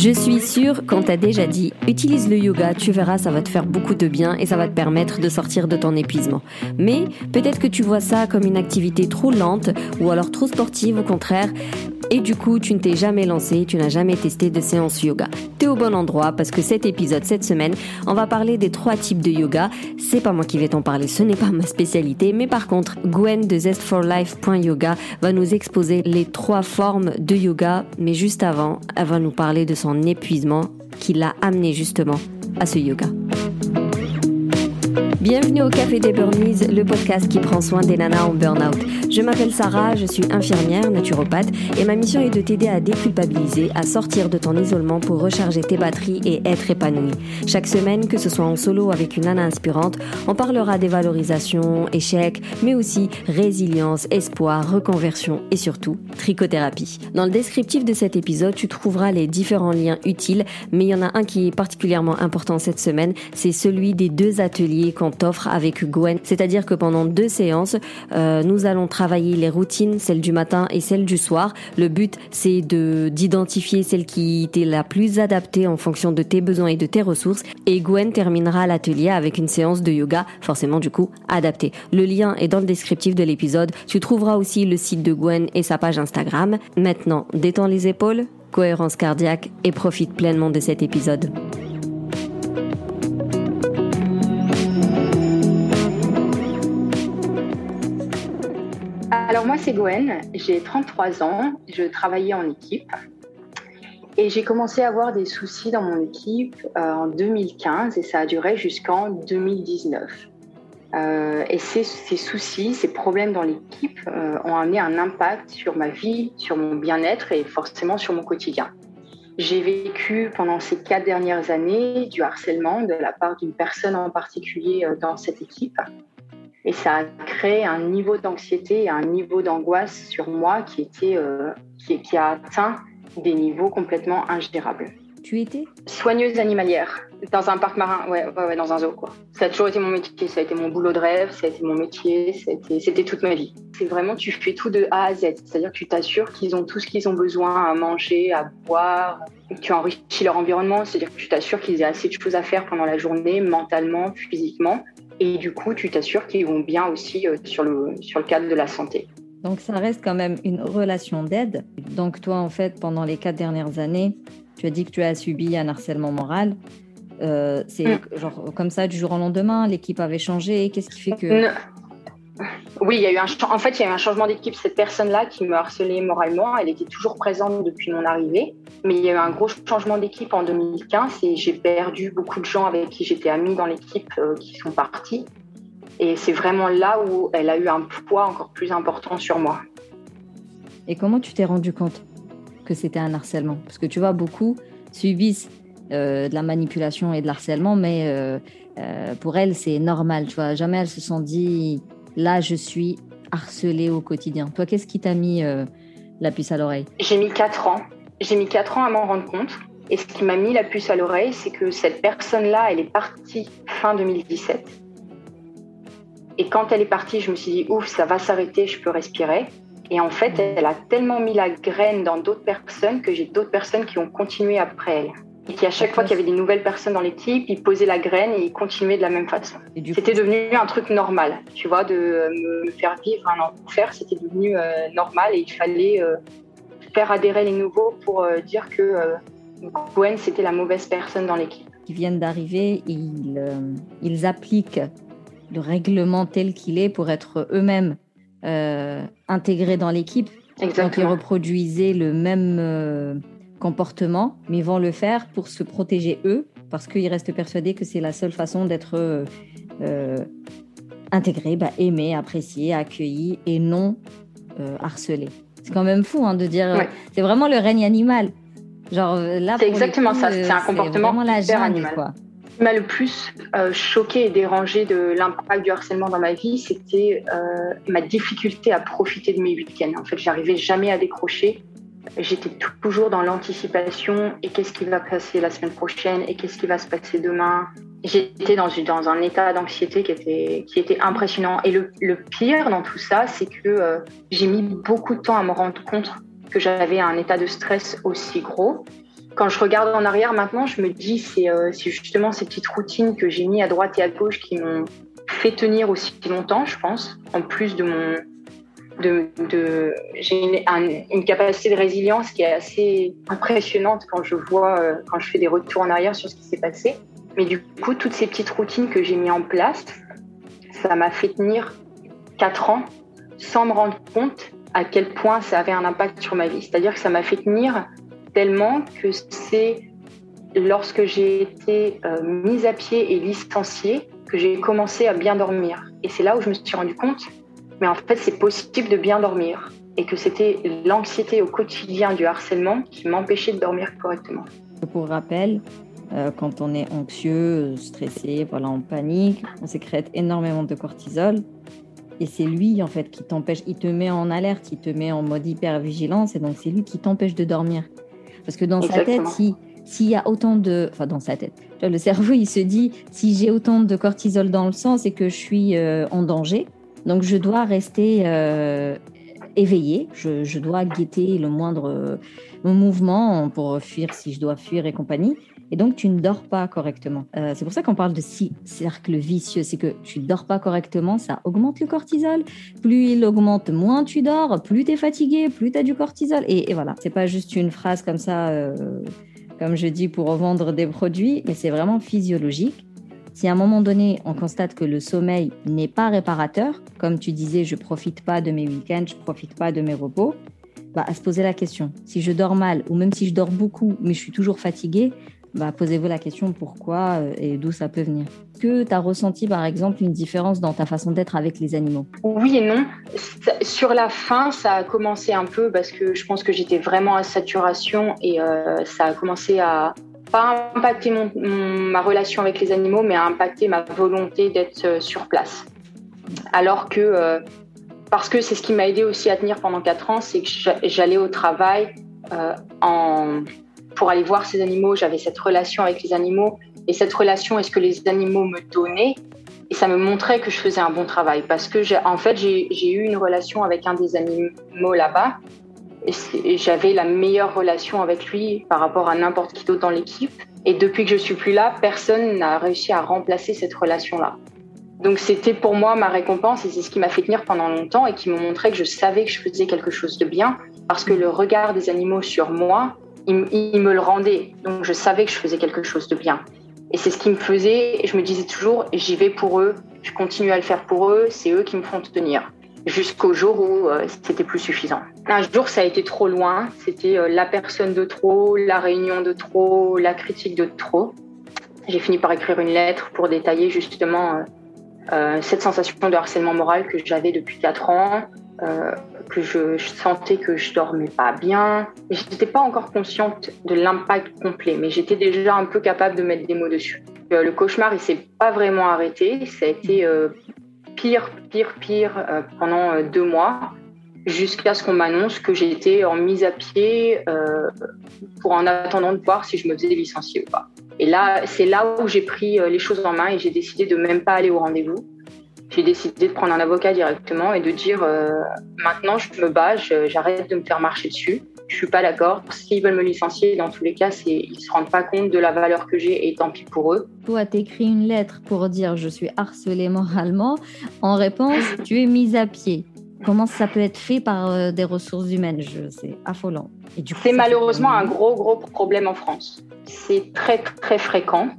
Je suis sûre qu'on t'a déjà dit, utilise le yoga, tu verras, ça va te faire beaucoup de bien et ça va te permettre de sortir de ton épuisement. Mais peut-être que tu vois ça comme une activité trop lente ou alors trop sportive au contraire et du coup tu ne t'es jamais lancé, tu n'as jamais testé de séance yoga. T'es au bon endroit parce que cet épisode, cette semaine, on va parler des trois types de yoga. C'est pas moi qui vais t'en parler, ce n'est pas ma spécialité, mais par contre, Gwen de zestforlife.yoga va nous exposer les trois formes de yoga, mais juste avant, elle va nous parler de son épuisement qui l'a amené justement à ce yoga. Bienvenue au Café des Burnies, le podcast qui prend soin des nanas en burn-out. Je m'appelle Sarah, je suis infirmière, naturopathe, et ma mission est de t'aider à déculpabiliser, à sortir de ton isolement pour recharger tes batteries et être épanouie. Chaque semaine, que ce soit en solo avec une nana inspirante, on parlera des valorisations, échecs, mais aussi résilience, espoir, reconversion et surtout trichothérapie. Dans le descriptif de cet épisode, tu trouveras les différents liens utiles, mais il y en a un qui est particulièrement important cette semaine, c'est celui des deux ateliers qu'on t'offre avec Gwen. C'est-à-dire que pendant deux séances, euh, nous allons travailler les routines, celle du matin et celle du soir. Le but, c'est de d'identifier celle qui t'est la plus adaptée en fonction de tes besoins et de tes ressources. Et Gwen terminera l'atelier avec une séance de yoga, forcément du coup adaptée. Le lien est dans le descriptif de l'épisode. Tu trouveras aussi le site de Gwen et sa page Instagram. Maintenant, détends les épaules, cohérence cardiaque et profite pleinement de cet épisode. Alors moi c'est Gwen, j'ai 33 ans, je travaillais en équipe et j'ai commencé à avoir des soucis dans mon équipe euh, en 2015 et ça a duré jusqu'en 2019. Euh, et ces, soucis, ces problèmes dans l'équipe euh, ont amené un impact sur ma vie, sur mon bien-être et forcément sur mon quotidien. J'ai vécu pendant ces quatre dernières années du harcèlement de la part d'une personne en particulier dans cette équipe. Et ça a créé un niveau d'anxiété et un niveau d'angoisse sur moi qui, était, euh, qui, qui, a atteint des niveaux complètement ingérables. Tu étais? Soigneuse animalière, dans un parc marin, ouais, ouais, dans un zoo. Quoi. Ça a toujours été mon métier, ça a été mon boulot de rêve, ça a été mon métier, c'était toute ma vie. C'est vraiment, tu fais tout de A à Z, c'est-à-dire que tu t'assures qu'ils ont tout ce qu'ils ont besoin à manger, à boire. Tu enrichis leur environnement, c'est-à-dire que tu t'assures qu'ils aient assez de choses à faire pendant la journée, mentalement, physiquement. Et du coup, tu t'assures qu'ils vont bien aussi euh, sur, le, sur le cadre de la santé. Donc, ça reste quand même une relation d'aide. Donc, toi, en fait, pendant les quatre dernières années, tu as dit que tu as subi un harcèlement moral. Euh, c'est mm. genre comme ça du jour au lendemain, l'équipe avait changé. Qu'est-ce qui fait que oui, il y a eu un, en fait, il y a eu un changement d'équipe. Cette personne-là qui me harcelait moralement, elle était toujours présente depuis mon arrivée. Mais il y a eu un gros changement d'équipe en 2015 et j'ai perdu beaucoup de gens avec qui j'étais amie dans l'équipe euh, qui sont partis. Et c'est vraiment là où elle a eu un poids encore plus important sur moi. Et comment tu t'es rendu compte que c'était un harcèlement? Parce que tu vois, beaucoup subissent euh, de la manipulation et de l'harcèlement, mais euh, pour elle, c'est normal. Tu vois, jamais elles se sont dit là, je suis harcelée au quotidien. Toi, qu'est-ce qui t'a mis euh, la puce à l'oreille? J'ai mis 4 ans. J'ai mis 4 ans à m'en rendre compte. Et ce qui m'a mis la puce à l'oreille, c'est que cette personne-là, elle est partie fin 2017. Et quand elle est partie, je me suis dit, ouf, ça va s'arrêter, je peux respirer. Et en fait, elle a tellement mis la graine dans d'autres personnes que j'ai d'autres personnes qui ont continué après elle et qui à chaque fois qu'il y avait des nouvelles personnes dans l'équipe, ils posaient la graine et ils continuaient de la même façon. C'était devenu un truc normal, tu vois, de me faire vivre un enfer, c'était devenu euh, normal et il fallait euh, faire adhérer les nouveaux pour euh, dire que Gwen, c'était la mauvaise personne dans l'équipe. Ils viennent d'arriver, ils, ils appliquent le règlement tel qu'il est pour être eux-mêmes intégrés dans l'équipe. Donc ils reproduisaient le même comportement, mais vont le faire pour se protéger eux, parce qu'ils restent persuadés que c'est la seule façon d'être euh, euh intégré, bah, aimé, apprécié, accueilli et non euh, harcelé. C'est quand même fou hein, de dire. C'est vraiment le règne animal. Genre euh, là. C'est exactement ça. C'est un comportement animal. Quoi. Ce qui m'a le plus choqué et dérangé de l'impact du harcèlement dans ma vie, c'était ma difficulté à profiter de mes week-ends. En fait, j'arrivais jamais à décrocher J'étais toujours dans l'anticipation et qu'est-ce qui va passer la semaine prochaine et qu'est-ce qui va se passer demain. J'étais dans, un état d'anxiété qui était, impressionnant. Et le, le pire dans tout ça, c'est que euh, j'ai mis beaucoup de temps à me rendre compte que j'avais un état de stress aussi gros quand je regarde en arrière maintenant, je me dis c'est euh, justement ces petites routines que j'ai mis à droite et à gauche qui m'ont fait tenir aussi longtemps, je pense. En plus de mon de, de j'ai une, capacité de résilience qui est assez impressionnante quand je vois euh, quand je fais des retours en arrière sur ce qui s'est passé. Mais du coup, toutes ces petites routines que j'ai mis en place, ça m'a fait tenir quatre ans sans me rendre compte à quel point ça avait un impact sur ma vie. C'est-à-dire que ça m'a fait tenir tellement que c'est lorsque j'ai été euh, mise à pied et licenciée que j'ai commencé à bien dormir. Et c'est là où je me suis rendu compte, mais en fait c'est possible de bien dormir et que c'était l'anxiété au quotidien du harcèlement qui m'empêchait de dormir correctement. Pour rappel, euh, quand on est anxieux, stressé, voilà, en panique, on sécrète énormément de cortisol. Et c'est lui, en fait, qui t'empêche, il te met en alerte, il te met en mode hyper-vigilance, et donc c'est lui qui t'empêche de dormir. Parce que dans sa tête, si s'il y a autant de... Enfin, dans sa tête, le cerveau, il se dit, si j'ai autant de cortisol dans le sang, c'est que je suis euh, en danger. Donc, je dois rester euh, éveillé, je, dois guetter le moindre mouvement pour fuir si je dois fuir et compagnie. Et donc, tu ne dors pas correctement. Euh, c'est pour ça qu'on parle de cercle vicieux. C'est que tu ne dors pas correctement, ça augmente le cortisol. Plus il augmente, moins tu dors, plus tu es fatigué, plus tu as du cortisol. Et, et voilà, c'est pas juste une phrase comme ça, euh, comme je dis, pour vendre des produits, mais c'est vraiment physiologique. Si à un moment donné, on constate que le sommeil n'est pas réparateur, comme tu disais, je profite pas de mes week-ends, je profite pas de mes repos, bah, à se poser la question. Si je dors mal, ou même si je dors beaucoup, mais je suis toujours fatigué, bah, posez-vous la question pourquoi euh, et d'où ça peut venir. Est-ce que tu as ressenti par exemple une différence dans ta façon d'être avec les animaux? Oui et non. Sur la fin, ça a commencé un peu parce que je pense que j'étais vraiment à saturation et euh, ça a commencé à pas impacter ma relation avec les animaux, mais à impacter ma volonté d'être euh, sur place. Alors que, parce que c'est ce qui m'a aidé aussi à tenir pendant quatre ans, c'est que j'allais au travail en pour aller voir ces animaux, j'avais cette relation avec les animaux. Et cette relation, est-ce que les animaux me donnaient? Et ça me montrait que je faisais un bon travail. Parce que, en fait, j'ai eu une relation avec un des animaux là-bas. J'avais la meilleure relation avec lui par rapport à n'importe qui d'autre dans l'équipe. Et depuis que je suis plus là, personne n'a réussi à remplacer cette relation-là. Donc c'était pour moi ma récompense et c'est ce qui m'a fait tenir pendant longtemps et qui me montrait que je savais que je faisais quelque chose de bien parce que le regard des animaux sur moi il, me le rendait. Donc je savais que je faisais quelque chose de bien. Et c'est ce qui me faisait, je me disais toujours, j'y vais pour eux, je continue à le faire pour eux, c'est eux qui me font tenir. Jusqu'au jour où euh, c'était plus suffisant. Un jour, ça a été trop loin. C'était euh, la personne de trop, la réunion de trop, la critique de trop. J'ai fini par écrire une lettre pour détailler justement euh, cette sensation de harcèlement moral que j'avais depuis quatre ans, que je, sentais que je dormais pas bien. Je n'étais pas encore consciente de l'impact complet, mais j'étais déjà un peu capable de mettre des mots dessus. Le cauchemar, il s'est pas vraiment arrêté. Ça a été pire, pire, pire euh, pendant deux mois, jusqu'à ce qu'on m'annonce que j'étais en mise à pied pour en attendant de voir si je me faisais licencier ou pas. Et là, c'est là où j'ai pris les choses en main et j'ai décidé de même pas aller au rendez-vous j'ai décidé de prendre un avocat directement et de dire euh, maintenant je me bats, j'arrête de me faire marcher dessus. Je suis pas d'accord. S'ils veulent me licencier, dans tous les cas, ils se rendent pas compte de la valeur que j'ai et tant pis pour eux. Toi, t'écris une lettre pour dire je suis harcelée moralement. En réponse, tu es mise à pied. Comment ça peut être fait par euh, des ressources humaines? C'est affolant. C'est malheureusement un gros, gros problème en France. C'est très, très fréquent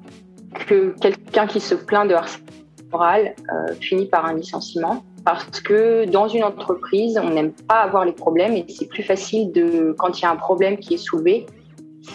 que quelqu'un qui se plaint de harcèlement moral euh, par un licenciement parce que dans une entreprise, on n'aime pas avoir les problèmes et c'est plus facile de, quand il y a un problème qui est soulevé,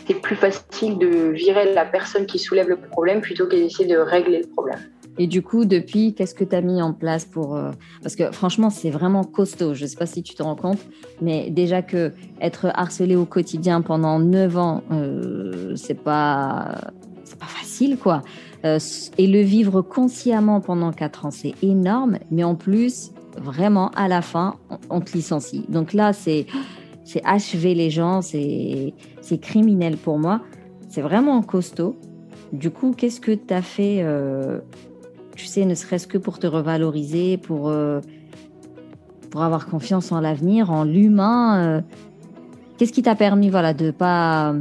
c'est plus facile de virer la personne qui soulève le problème plutôt que d'essayer de régler le problème. Et du coup, depuis, qu'est-ce que tu as mis en place pour... Euh, parce que franchement, c'est vraiment costaud. Je ne sais pas si tu te rends compte, mais déjà que être harcelé au quotidien pendant 9 ans, euh, c'est pas... C'est pas facile, quoi. Euh, et le vivre consciemment pendant quatre ans, c'est énorme. Mais en plus, vraiment, à la fin, on, te licencie. Donc là, c'est c'est achever les gens, c'est criminel pour moi. C'est vraiment costaud. Du coup, qu'est-ce que tu as fait, euh, tu sais, ne serait-ce que pour te revaloriser, pour, euh, pour avoir confiance en l'avenir, en l'humain Qu'est-ce qui t'a permis voilà, de ne pas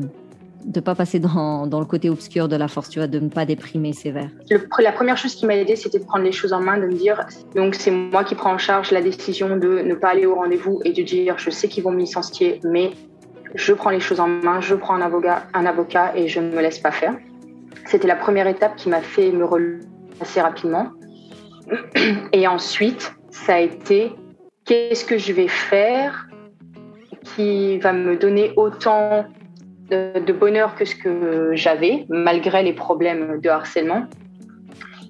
de pas passer dans, dans, le côté obscur de la force, tu vois, de ne pas déprimer sévère La première chose qui m'a aidé, c'était de prendre les choses en main, de me dire, donc c'est moi qui prends en charge la décision de ne pas aller au rendez-vous et de dire, je sais qu'ils vont me licencier, mais je prends les choses en main, je prends un avocat, un avocat et je ne me laisse pas faire. C'était la première étape qui m'a fait me relever assez rapidement. Et ensuite, ça a été qu'est-ce que je vais faire qui va me donner autant de, bonheur que ce que j'avais, malgré les problèmes de harcèlement.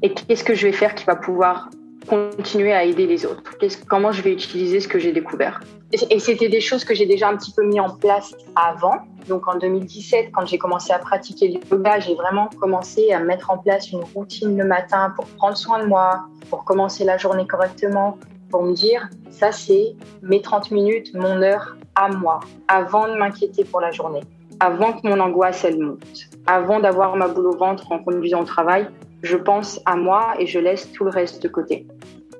Et qu'est-ce que je vais faire qui va pouvoir continuer à aider les autres? Comment je vais utiliser ce que j'ai découvert? Et c'était des choses que j'ai déjà un petit peu mis en place avant. Donc en 2017, quand j'ai commencé à pratiquer le yoga, j'ai vraiment commencé à mettre en place une routine le matin pour prendre soin de moi, pour commencer la journée correctement, pour me dire, ça c'est mes 30 minutes, mon heure à moi, avant de m'inquiéter pour la journée avant que mon angoisse elle monte, avant d'avoir ma boule au ventre en conduisant au travail, je pense à moi et je laisse tout le reste de côté.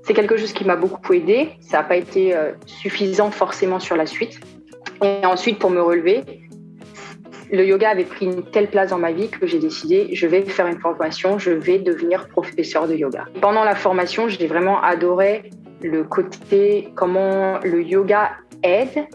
C'est quelque chose qui m'a beaucoup aidé. Ça n'a pas été euh, suffisant forcément sur la suite. Et ensuite, pour me relever, le yoga avait pris une telle place dans ma vie que j'ai décidé, je vais faire une formation, je vais devenir professeur de yoga. Pendant la formation, j'ai vraiment adoré le côté comment le yoga aide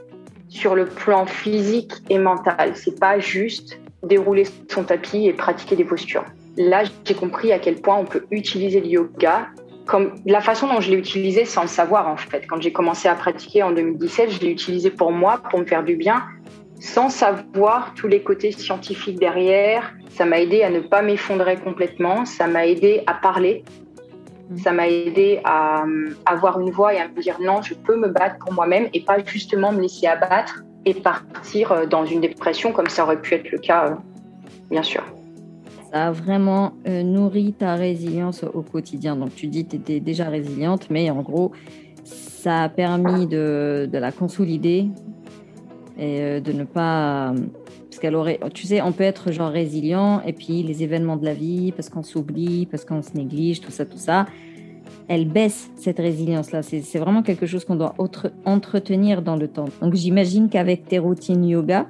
sur le plan physique et mental. C'est pas juste dérouler son tapis et pratiquer des postures. Là, j'ai compris à quel point on peut utiliser le yoga comme la façon dont je l'ai utilisé sans le savoir en fait. Quand j'ai commencé à pratiquer en 2017, je l'ai utilisé pour moi, pour me faire du bien, sans savoir tous les côtés scientifiques derrière. Ça m'a aidé à ne pas m'effondrer complètement, ça m'a aidé à parler. Ça m'a aidé à, avoir une voix et à me dire non, je peux me battre pour moi-même et pas justement me laisser abattre et partir euh, dans une dépression comme ça aurait pu être le cas, euh, bien sûr. Ça a vraiment euh, nourri ta résilience au quotidien. Donc tu dis que tu étais déjà résiliente, mais en gros, ça a permis de, de la consolider et de ne pas parce qu'elle aurait, tu sais, on peut être genre résilient et puis les événements de la vie, parce qu'on s'oublie, parce qu'on se néglige, tout ça, tout ça, elle baisse cette résilience-là. C'est vraiment quelque chose qu'on doit entretenir dans le temps. Donc j'imagine qu'avec tes routines yoga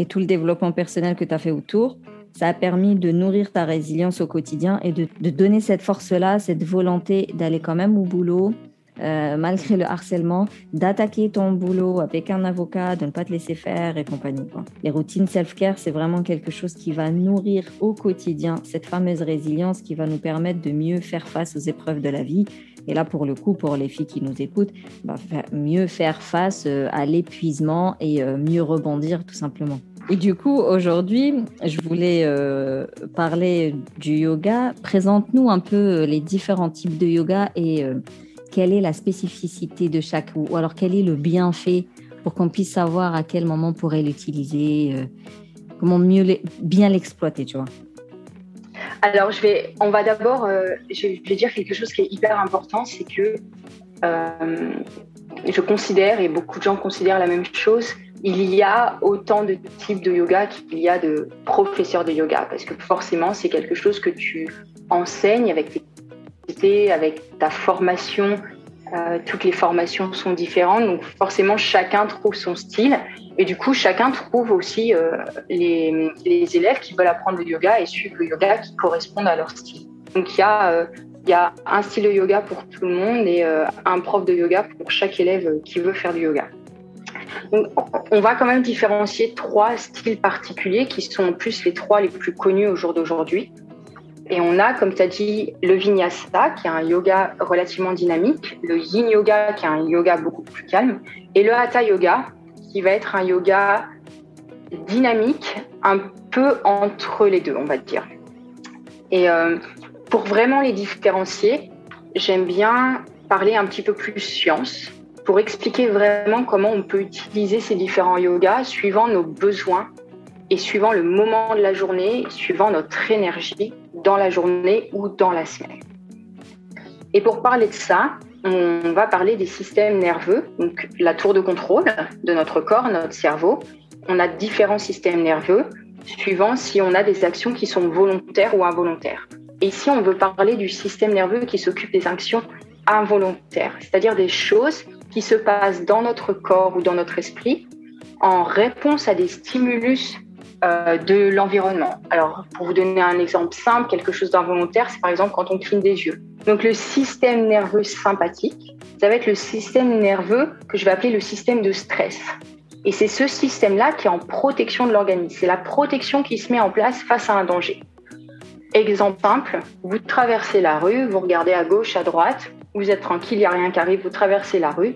et tout le développement personnel que tu as fait autour, ça a permis de nourrir ta résilience au quotidien et de, de donner cette force-là, cette volonté d'aller quand même au boulot, euh, malgré le harcèlement, d'attaquer ton boulot avec un avocat, de ne pas te laisser faire et compagnie. Les routines self-care, c'est vraiment quelque chose qui va nourrir au quotidien cette fameuse résilience qui va nous permettre de mieux faire face aux épreuves de la vie. Et là, pour le coup, pour les filles qui nous écoutent, bah, mieux faire face euh, à l'épuisement et euh, mieux rebondir tout simplement. Et du coup, aujourd'hui, je voulais parler du yoga. Présente-nous un peu les différents types de yoga et quelle est la spécificité de chaque ou alors quel est le bienfait pour qu'on puisse savoir à quel moment on pourrait l'utiliser, euh, comment mieux bien l'exploiter, tu vois. Alors, je vais, on va d'abord, euh, vais dire quelque chose qui est hyper important, c'est que euh, je considère, et beaucoup de gens considèrent la même chose, il y a autant de types de yoga qu'il y a de professeurs de yoga, parce que forcément, c'est quelque chose que tu enseignes avec tes avec ta formation. Euh, toutes les formations sont différentes, donc forcément chacun trouve son style et du coup chacun trouve aussi euh, les, élèves qui veulent apprendre le yoga et suivre le yoga qui correspondent à leur style. Donc il y a euh, il y a un style de yoga pour tout le monde et un prof de yoga pour chaque élève qui veut faire du yoga. On va quand même différencier trois styles particuliers qui sont en plus les trois les plus connus au jour d'aujourd'hui. Et on a, comme tu as dit, le vinyasa, qui est un yoga relativement dynamique, le yin yoga, qui est un yoga beaucoup plus calme, et le hatha yoga, qui va être un yoga dynamique, un peu entre les deux, on va dire. Et euh, pour vraiment les différencier, j'aime bien parler un petit peu plus science pour expliquer vraiment comment on peut utiliser ces différents yogas suivant nos besoins et suivant le moment de la journée, suivant notre énergie dans la journée ou dans la semaine. Et pour parler de ça, on va parler des systèmes nerveux, donc la tour de contrôle de notre corps, notre cerveau. On a différents systèmes nerveux suivant si on a des actions qui sont volontaires ou involontaires. Et ici, on veut parler du système nerveux qui s'occupe des actions involontaires, c'est-à-dire des choses qui se passent dans notre corps ou dans notre esprit en réponse à des stimulus euh, de l'environnement. Alors, pour vous donner un exemple simple, quelque chose d'involontaire, c'est par exemple quand on cligne des yeux. Donc, le système nerveux sympathique, ça va être le système nerveux que je vais appeler le système de stress. Et c'est ce système-là qui est en protection de l'organisme. C'est la protection qui se met en place face à un danger. Exemple simple, vous traversez la rue, vous regardez à gauche, à droite, vous êtes tranquille, il n'y a rien qui arrive, vous traversez la rue,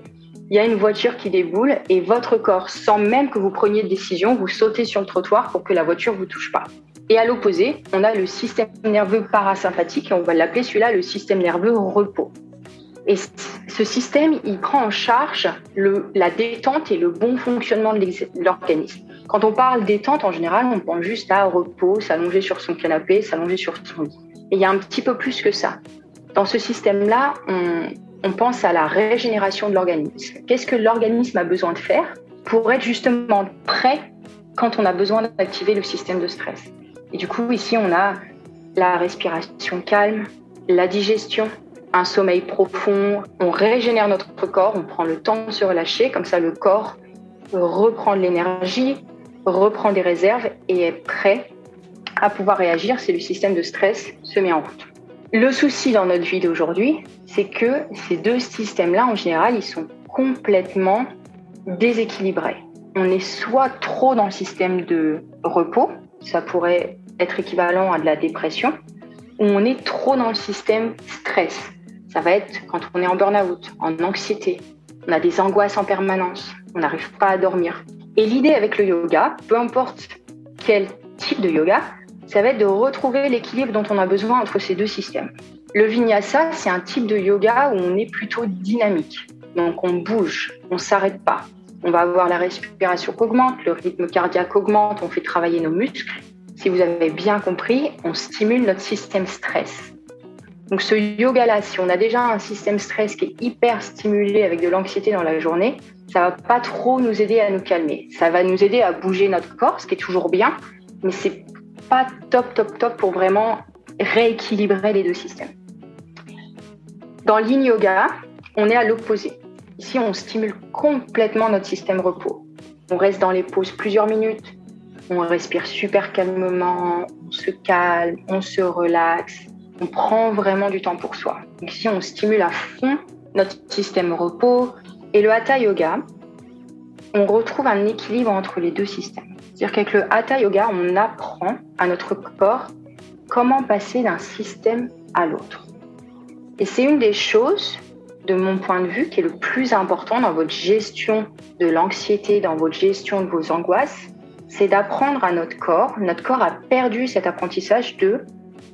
il y a une voiture qui déboule et votre corps, sans même que vous preniez de décision, vous sautez sur le trottoir pour que la voiture ne vous touche pas. Et à l'opposé, on a le système nerveux parasympathique et on va l'appeler celui-là le système nerveux repos. Et ce système, il prend en charge la détente et le bon fonctionnement de l'organisme. Quand on parle détente, en général, on pense juste à repos, s'allonger sur son canapé, s'allonger sur son lit. Il y a un petit peu plus que ça. Dans ce système-là, on, on pense à la régénération de l'organisme. Qu'est-ce que l'organisme a besoin de faire pour être justement prêt quand on a besoin d'activer le système de stress? Et du coup, ici, on a la respiration calme, la digestion, un sommeil profond, on régénère notre corps, on prend le temps de se relâcher, comme ça le corps reprend de l'énergie, reprend des réserves et est prêt à pouvoir réagir si le système de stress se met en route. Le souci dans notre vie d'aujourd'hui, c'est que ces deux systèmes-là, en général, ils sont complètement déséquilibrés. On est soit trop dans le système de repos, ça pourrait être équivalent à de la dépression, ou on est trop dans le système stress, ça va être quand on est en burn-out, en anxiété, on a des angoisses en permanence, on n'arrive pas à dormir. Et l'idée avec le yoga, peu importe quel type de yoga, ça va être de retrouver l'équilibre dont on a besoin entre ces deux systèmes. Le vinyasa, c'est un type de yoga où on est plutôt dynamique. Donc on bouge, on s'arrête pas. On va avoir la respiration qui augmente, le rythme cardiaque augmente, on fait travailler nos muscles. Si vous avez bien compris, on stimule notre système stress. Donc ce yoga-là, si on a déjà un système stress qui est hyper stimulé avec de l'anxiété dans la journée, ça va pas trop nous aider à nous calmer. Ça va nous aider à bouger notre corps, ce qui est toujours bien, mais c'est pas top, top, top pour vraiment rééquilibrer les deux systèmes. Dans l'in yoga, on est à l'opposé. Ici, on stimule complètement notre système repos. On reste dans les pauses plusieurs minutes, on respire super calmement, on se calme, on se relaxe, on prend vraiment du temps pour soi. ici, on stimule à fond notre système repos. Et le hatha yoga, on retrouve un équilibre entre les deux systèmes. C'est-à-dire qu'avec le hatha yoga, on apprend à notre corps comment passer d'un système à l'autre. Et c'est une des choses, de mon point de vue, qui est le plus important dans votre gestion de l'anxiété, dans votre gestion de vos angoisses, c'est d'apprendre à notre corps. Notre corps a perdu cet apprentissage de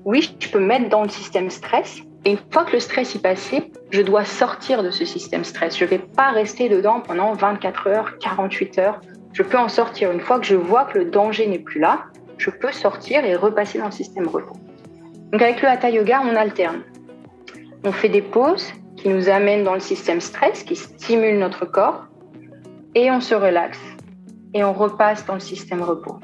oui, je peux mettre dans le système stress. Et une fois que le stress est passé, je dois sortir de ce système stress. Je ne vais pas rester dedans pendant 24 heures, 48 heures. Je peux en sortir. Une fois que je vois que le danger n'est plus là, je peux sortir et repasser dans le système repos. Donc avec le Hatha Yoga, on alterne. On fait des pauses qui nous amènent dans le système stress, qui stimulent notre corps, et on se relaxe. Et on repasse dans le système repos.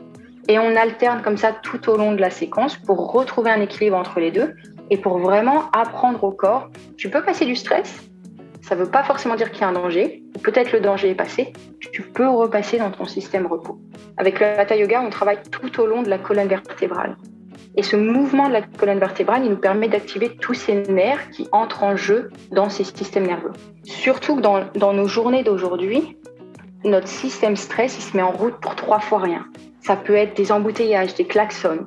Et on alterne comme ça tout au long de la séquence pour retrouver un équilibre entre les deux et pour vraiment apprendre au corps, tu peux passer du stress, ça ne veut pas forcément dire qu'il y a un danger, peut-être le danger est passé, tu peux repasser dans ton système repos. Avec le Hatha Yoga, on travaille tout au long de la colonne vertébrale. Et ce mouvement de la colonne vertébrale, il nous permet d'activer tous ces nerfs qui entrent en jeu dans ces systèmes nerveux. Surtout que dans, dans nos journées d'aujourd'hui, notre système stress, il se met en route pour trois fois rien. Ça peut être des embouteillages, des klaxons.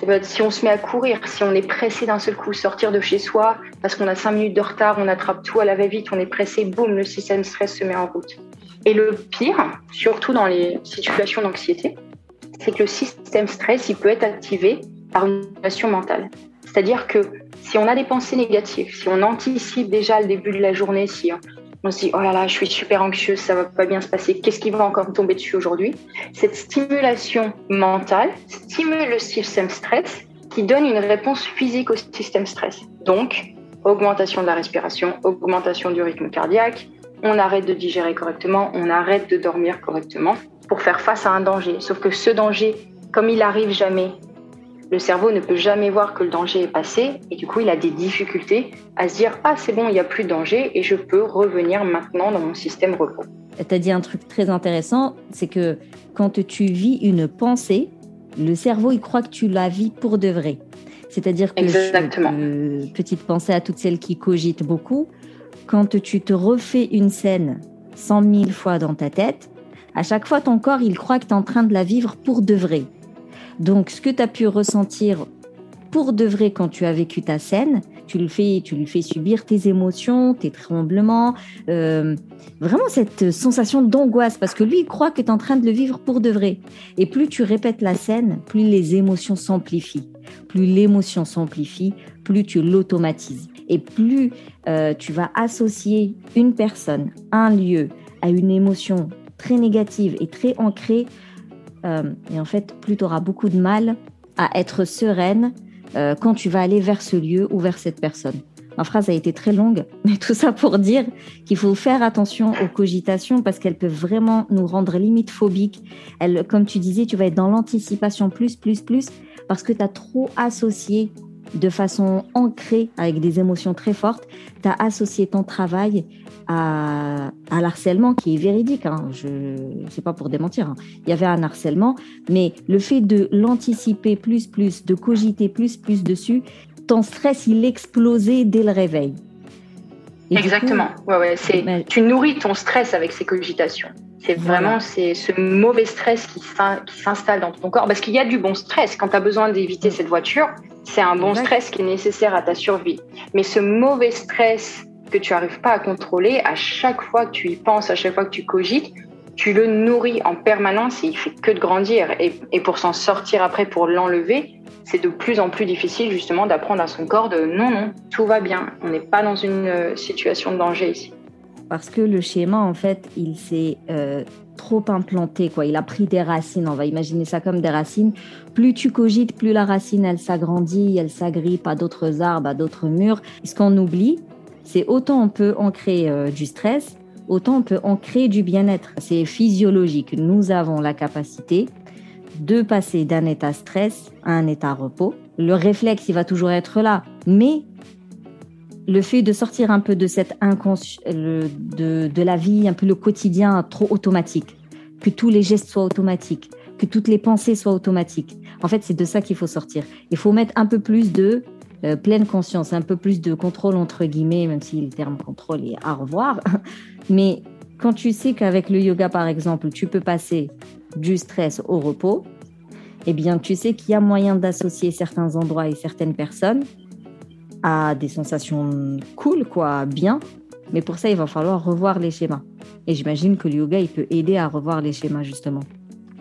Peut être si on se met à courir, si on est pressé d'un seul coup, sortir de chez soi parce qu'on a cinq minutes de retard, on attrape tout à la va-vite, on est pressé, boum, le système stress se met en route. Et le pire, surtout dans les situations d'anxiété, c'est que le système stress, il peut être activé par une situation mentale. C'est-à-dire que si on a des pensées négatives, si on anticipe déjà le début de la journée, si on se dit oh là là, je suis super anxieuse, ça va pas bien se passer, qu'est-ce qui va encore tomber dessus aujourd'hui? Cette stimulation mentale stimule le système stress qui donne une réponse physique au système stress. Donc, augmentation de la respiration, augmentation du rythme cardiaque, on arrête de digérer correctement, on arrête de dormir correctement pour faire face à un danger. Sauf que ce danger, comme il arrive jamais le cerveau ne peut jamais voir que le danger est passé et du coup il a des difficultés à se dire ah c'est bon il n'y a plus de danger et je peux revenir maintenant dans mon système repos. Tu as dit un truc très intéressant, c'est que quand tu vis une pensée, Le cerveau, il croit que tu la vis pour de vrai. C'est-à-dire que, Exactement. petite pensée à toutes celles qui cogitent beaucoup, quand tu te refais une scène cent mille fois dans ta tête, à chaque fois ton corps, il croit que tu es en train de la vivre pour de vrai. Donc, ce que tu as pu ressentir pour de vrai quand tu as vécu ta scène, tu le fais, tu lui fais subir tes émotions, tes tremblements, euh, vraiment cette sensation d'angoisse, parce que lui, il croit que tu es en train de le vivre pour de vrai. Et plus tu répètes la scène, plus les émotions s'amplifient. Plus l'émotion s'amplifie, plus tu l'automatises. Et plus euh, tu vas associer une personne, un lieu, à une émotion très négative et très ancrée, euh, et en fait, plus tu auras beaucoup de mal à être sereine euh, quand tu vas aller vers ce lieu ou vers cette personne. Ma phrase a été très longue, mais tout ça pour dire qu'il faut faire attention aux cogitations parce qu'elles peuvent vraiment nous rendre limite phobiques. Elles, comme tu disais, tu vas être dans l'anticipation plus, plus, plus parce que tu as trop associé de façon ancrée avec des émotions très fortes, tu as associé ton travail à, à l'harcèlement qui est véridique. Hein. Je sais pas pour démentir. Hein. Il y avait un harcèlement, mais le fait de l'anticiper plus, plus, de cogiter plus, plus dessus, ton stress il explosait dès le réveil. Exactement. ouais, ouais, c'est, tu nourris ton stress avec ces cogitations. C'est vraiment c'est ce mauvais stress qui s'installe dans ton corps. Parce qu'il y a du bon stress. Quand tu as besoin d'éviter mm. cette voiture, c'est un bon stress qui est nécessaire à ta survie. Mais ce mauvais stress que tu n'arrives pas à contrôler, à chaque fois que tu y penses, à chaque fois que tu cogites, tu le nourris en permanence et il fait que de grandir. Et, et pour s'en sortir après, pour l'enlever, c'est de plus en plus difficile justement d'apprendre à son corps de non, non, tout va bien. On n'est pas dans une euh, situation de danger ici parce que le schéma, en fait, il s'est euh, trop implanté, quoi. Il a pris des racines, on va imaginer ça comme des racines. Plus tu cogites, plus la racine, elle s'agrandit, elle s'agrippe à d'autres arbres, à d'autres murs. ce qu'on oublie, c'est autant on peut ancrer euh, du stress, autant on peut ancrer du bien-être. C'est physiologique. Nous avons la capacité de passer d'un état stress à un état repos. Le réflexe, il va toujours être là, mais le fait de sortir un peu de cette de, de la vie, un peu le quotidien trop automatique, que tous les gestes soient automatiques, que toutes les pensées soient automatiques. En fait, c'est de ça qu'il faut sortir. Il faut mettre un peu plus de euh, pleine conscience, un peu plus de contrôle entre guillemets, même si le terme contrôle est à revoir. Mais quand tu sais qu'avec le yoga, par exemple, tu peux passer du stress au repos, eh bien, tu sais qu'il y a moyen d'associer certains endroits et certaines personnes à des sensations cool, quoi, bien. Mais pour ça, il va falloir revoir les schémas. Et j'imagine que le yoga, il peut aider à revoir les schémas, justement.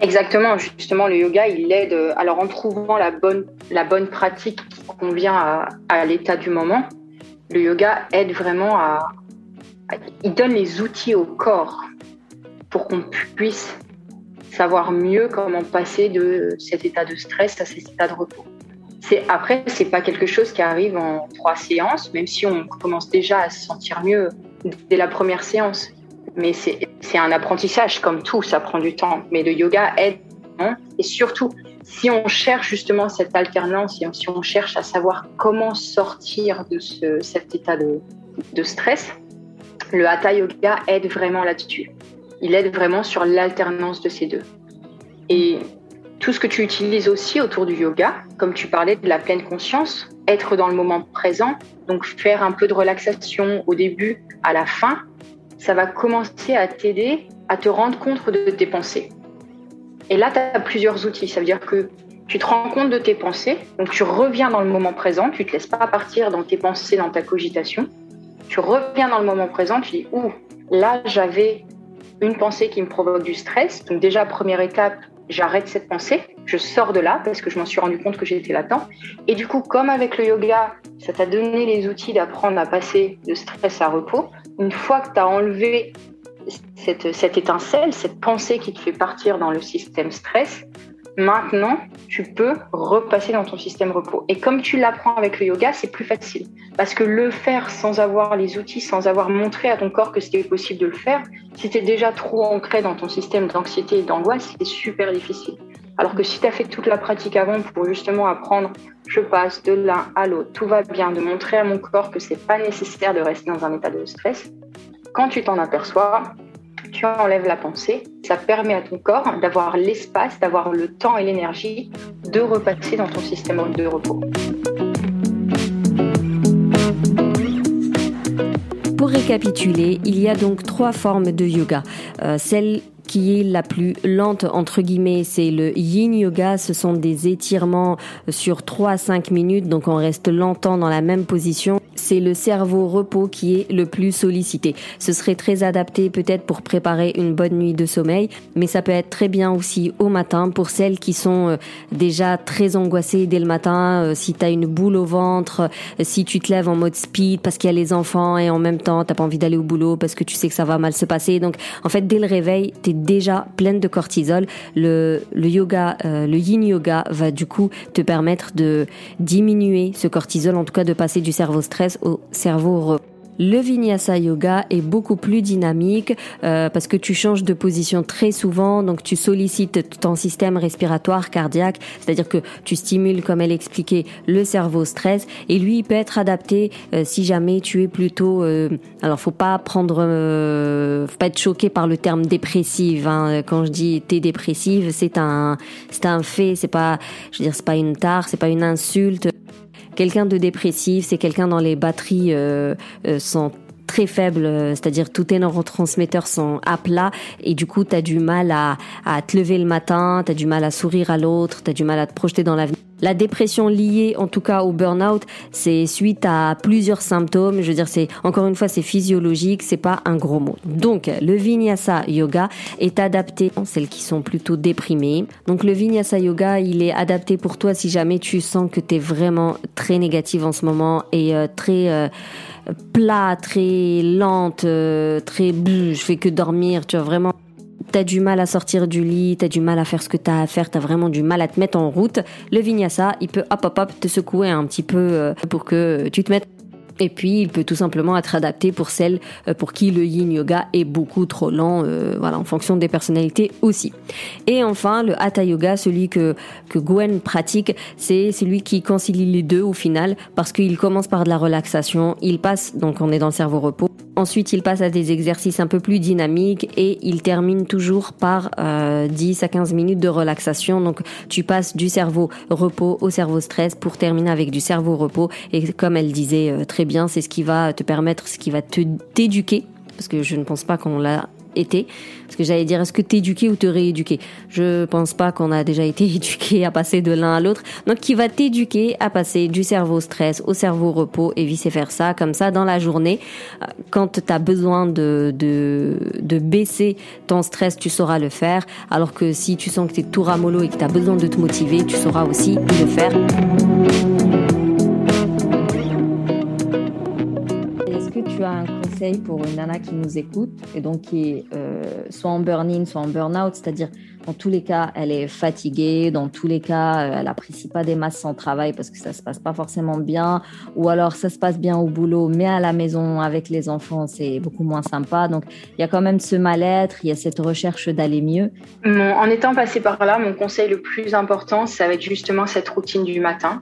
Exactement, justement, le yoga, il aide, alors en trouvant la bonne, la bonne pratique qui convient à l'état du moment, le yoga aide vraiment à, Il donne les outils au corps pour qu'on puisse savoir mieux comment passer de cet état de stress à cet état de repos. C'est après, c'est pas quelque chose qui arrive en trois séances, même si on commence déjà à se sentir mieux dès la première séance. Mais c'est un apprentissage comme tout, ça prend du temps. Mais le yoga aide, hein, et surtout si on cherche justement cette alternance, si on cherche à savoir comment sortir de ce, cet état de, de stress, le hatha yoga aide vraiment là-dessus. Il aide vraiment sur l'alternance de ces deux. Et tout ce que tu utilises aussi autour du yoga, comme tu parlais de la pleine conscience, être dans le moment présent, donc faire un peu de relaxation au début, à la fin, ça va commencer à t'aider à te rendre compte de tes pensées. Et là, tu as plusieurs outils. Ça veut dire que tu te rends compte de tes pensées, donc tu reviens dans le moment présent, tu te laisses pas partir dans tes pensées, dans ta cogitation. Tu reviens dans le moment présent, tu dis, ouh, là, j'avais une pensée qui me provoque du stress. Donc déjà, première étape, j'arrête cette pensée, je sors de là parce que je m'en suis rendu compte que j'étais là-dedans. Et du coup, comme avec le yoga, ça t'a donné les outils d'apprendre à passer de stress à repos, une fois que tu as enlevé cette, cette étincelle, cette pensée qui te fait partir dans le système stress, Maintenant, tu peux repasser dans ton système repos. Et comme tu l'apprends avec le yoga, c'est plus facile. Parce que le faire sans avoir les outils, sans avoir montré à ton corps que c'était possible de le faire, si tu es déjà trop ancré dans ton système d'anxiété et d'angoisse, c'est super difficile. Alors que si tu as fait toute la pratique avant pour justement apprendre, je passe de l'un à l'autre, tout va bien, de montrer à mon corps que c'est pas nécessaire de rester dans un état de stress, quand tu t'en aperçois, tu enlèves la pensée, ça permet à ton corps d'avoir l'espace, d'avoir le temps et l'énergie de repasser dans ton système de repos. Pour récapituler, il y a donc trois formes de yoga. Euh, celle qui est la plus lente entre guillemets, c'est le yin yoga. Ce sont des étirements sur 3 à 5 minutes, donc on reste longtemps dans la même position c'est le cerveau repos qui est le plus sollicité. Ce serait très adapté peut-être pour préparer une bonne nuit de sommeil, mais ça peut être très bien aussi au matin pour celles qui sont euh, déjà très angoissées dès le matin, euh, si tu as une boule au ventre, euh, si tu te lèves en mode speed parce qu'il y a les enfants et en même temps t'as pas envie d'aller au boulot parce que tu sais que ça va mal se passer. Donc en fait dès le réveil, tu es déjà pleine de cortisol. Le, le yoga, le yin yoga va du coup te permettre de diminuer ce cortisol, en tout cas de passer du cerveau stress au cerveau le vinyasa yoga est beaucoup plus dynamique euh, parce que tu changes de position très souvent, donc tu sollicites ton système respiratoire cardiaque, c'est-à-dire que tu stimules, comme elle expliquait, le cerveau stress et lui il peut être adapté euh, si jamais tu es plutôt. Euh, alors faut pas prendre, faut pas être choqué par le terme dépressive. Hein. Quand je dis t'es dépressive, c'est un, c'est un fait, c'est pas, je veux dire, c'est pas une tare, c'est pas une insulte. Quelqu'un de dépressif, c'est quelqu'un dont les batteries euh, euh, sont très faibles, euh, c'est-à-dire tous tes neurotransmetteurs sont à plat et du coup tu du mal à, à te lever le matin, tu du mal à sourire à l'autre, tu du mal à te projeter dans l'avenir. La dépression liée, en tout cas au burn-out, c'est suite à plusieurs symptômes. Je veux dire, c'est encore une fois, c'est physiologique, c'est pas un gros mot. Donc, le Vinyasa Yoga est adapté pour celles qui sont plutôt déprimées. Donc, le Vinyasa Yoga, il est adapté pour toi si jamais tu sens que tu es vraiment très négative en ce moment et euh, très euh, plat, très lente, euh, très je fais que dormir, tu vois vraiment t'as du mal à sortir du lit, t'as du mal à faire ce que t'as à faire, t'as vraiment du mal à te mettre en route, le vinyasa, il peut hop hop hop te secouer un petit peu euh, pour que tu te mettes et puis, il peut tout simplement être adapté pour celles euh, pour qui le yin yoga est beaucoup trop lent, euh, voilà, en fonction des personnalités aussi. Et enfin, le hatha yoga, celui que, que Gwen pratique, c'est celui qui concilie les deux au final, parce qu'il commence par de la relaxation, il passe, donc on est dans le cerveau repos, ensuite il passe à des exercices un peu plus dynamiques et il termine toujours par euh, 10 à 15 minutes de relaxation. Donc tu passes du cerveau repos au cerveau stress pour terminer avec du cerveau repos. Et comme elle disait euh, très bien, c'est ce qui va te permettre, ce qui va te t'éduquer parce que je ne pense pas qu'on l'a été. Parce que j'allais dire, est-ce que t'éduquer ou te rééduquer? Je pense pas qu'on a déjà été éduqué à passer de l'un à l'autre. Donc, qui va t'éduquer à passer du cerveau stress au cerveau repos et vice versa. Comme ça, dans la journée, euh, quand tu as besoin de, de, de baisser ton stress, tu sauras le faire. Alors que si tu sens que tu es tout ramolo et que tu as besoin de te motiver, tu sauras aussi le faire. Tu as un pour une nana qui nous écoute et donc qui est euh, soit en burn-in, soit en burn-out, c'est-à-dire dans tous les cas, elle est fatiguée, dans tous les cas, euh, elle apprécie pas des masses sans travail parce que ça se passe pas forcément bien, ou alors ça se passe bien au boulot, mais à la maison avec les enfants, c'est beaucoup moins sympa. Donc il y a quand même ce mal-être, il y a cette recherche d'aller mieux. en étant passé par là, mon conseil le plus important, ça va être justement cette routine du matin.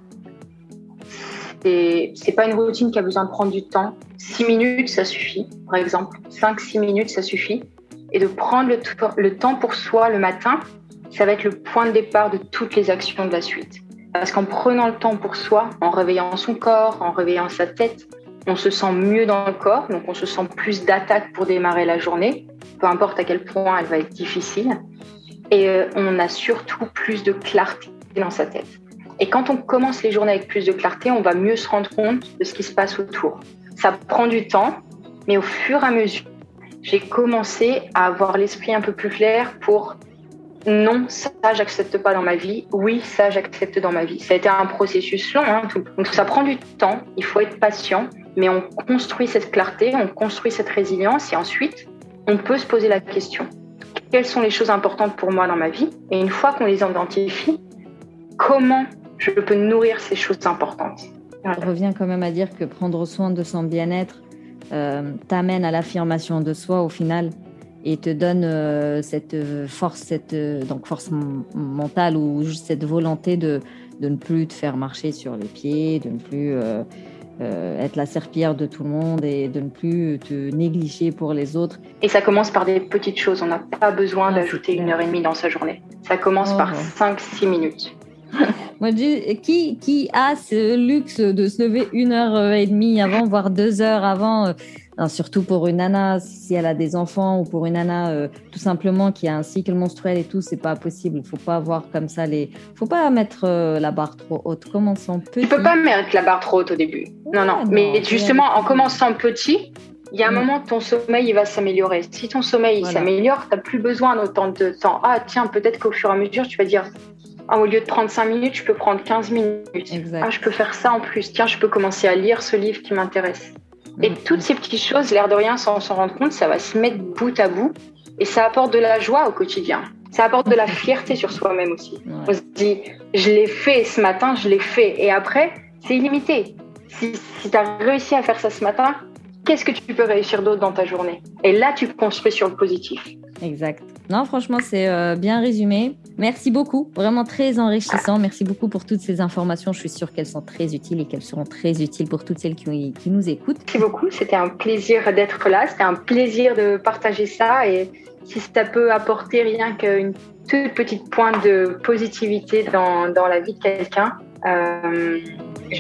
C'est pas une routine qui a besoin de prendre du temps. 6 minutes, ça suffit, par exemple. 5-6 minutes, ça suffit. Et de prendre le, le temps pour soi le matin, ça va être le point de départ de toutes les actions de la suite. Parce qu'en prenant le temps pour soi, en réveillant son corps, en réveillant sa tête, on se sent mieux dans le corps, donc on se sent plus d'attaque pour démarrer la journée, peu importe à quel point elle va être difficile. Et euh, on a surtout plus de clarté dans sa tête. Et quand on commence les journées avec plus de clarté, on va mieux se rendre compte de ce qui se passe autour. Ça prend du temps, mais au fur et à mesure, j'ai commencé à avoir l'esprit un peu plus clair pour non, ça j'accepte pas dans ma vie, oui, ça j'accepte dans ma vie. Ça a été un processus long, hein, donc ça prend du temps, il faut être patient, mais on construit cette clarté, on construit cette résilience et ensuite on peut se poser la question. Quelles sont les choses importantes pour moi dans ma vie? Et une fois qu'on les identifie, comment je peux nourrir ces choses importantes. Je reviens quand même à dire que prendre soin de son bien-être euh, t'amène à l'affirmation de soi au final et te donne euh, cette force, cette donc force mentale ou juste cette volonté de, de ne plus te faire marcher sur les pieds, de ne plus euh, euh, être la serpillère de tout le monde et de ne plus te négliger pour les autres. Et ça commence par des petites choses. On n'a pas besoin d'ajouter une heure et demie dans sa journée. Ça commence par 5-6 minutes. Moi, qui, qui a ce luxe de se lever une heure et demie avant, voire deux heures avant euh, surtout pour une nana, si elle a des enfants ou pour une nana euh, tout simplement qui a un cycle menstruel et tout, c'est pas possible. Il faut pas avoir comme ça les. faut pas mettre euh, la barre trop haute. Commençons petit. Tu peux pas mettre la barre trop haute au début. non, non. Mais justement, en commençant petit, il y a un mm. moment, ton sommeil il va s'améliorer. Si ton sommeil s'améliore, tu n'as plus besoin d'autant de temps. Ah, tiens, peut-être qu'au fur et à mesure, tu vas dire ah, au lieu de prendre 5 minutes, je peux prendre 15 minutes. Ah, je peux faire ça en plus. Tiens, je peux commencer à lire ce livre qui m'intéresse. Et toutes ces petites choses, l'air de rien, sans s'en rendre compte, ça va se mettre bout à bout et ça apporte de la joie au quotidien. Ça apporte de la fierté sur soi-même aussi. On se dit, je l'ai fait ce matin, je l'ai fait. Et après, c'est illimité. Si, si tu as réussi à faire ça ce matin, qu'est-ce que tu peux réussir d'autre dans ta journée? Et là, tu construis sur le positif. Exact. Non, franchement, c'est euh, bien résumé. Merci beaucoup, vraiment très enrichissant. Merci beaucoup pour toutes ces informations. Je suis sûre qu'elles sont très utiles et qu'elles seront très utiles pour toutes celles qui, nous écoutent. Merci beaucoup, c'était un plaisir d'être là, c'était un plaisir de partager ça et si ça peut apporter rien qu'une toute petite pointe de positivité dans, dans la vie de quelqu'un, euh,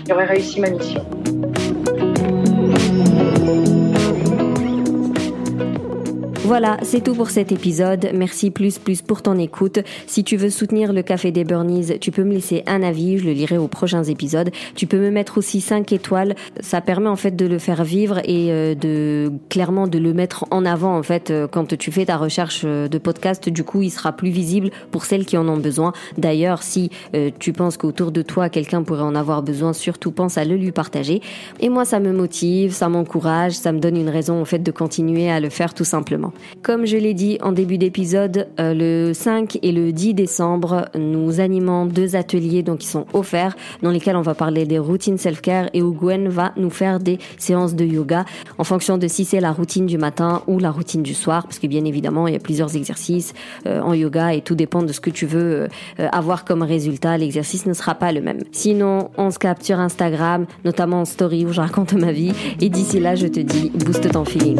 j'aurais réussi ma mission. Voilà, c'est tout pour cet épisode. Merci plus plus pour ton écoute. Si tu veux soutenir le Café des Burnies, tu peux me laisser un avis, je le lirai aux prochains épisodes. Tu peux me mettre aussi 5 étoiles. Ça permet en fait de le faire vivre et euh, de clairement de le mettre en avant en fait euh, quand tu fais ta recherche euh, de podcast. Du coup, il sera plus visible pour celles qui en ont besoin. D'ailleurs, si tu penses qu'autour de toi quelqu'un pourrait en avoir besoin, surtout pense à le lui partager. Et moi, ça me motive, ça m'encourage, ça me donne une raison en fait de continuer à le faire tout simplement. Comme je l'ai dit en début d'épisode, euh, le 5 et le 10 décembre, nous animons deux ateliers donc qui sont offerts dans lesquels on va parler des routines self-care et où Gwen va nous faire des séances de yoga en fonction de si c'est la routine du matin ou la routine du soir parce que bien évidemment, il y a plusieurs exercices euh, en yoga et tout dépend de ce que tu veux euh, avoir comme résultat. L'exercice ne sera pas le même. Sinon, on se capture Instagram, notamment en story où je raconte ma vie et d'ici là, je te dis booste ton feeling.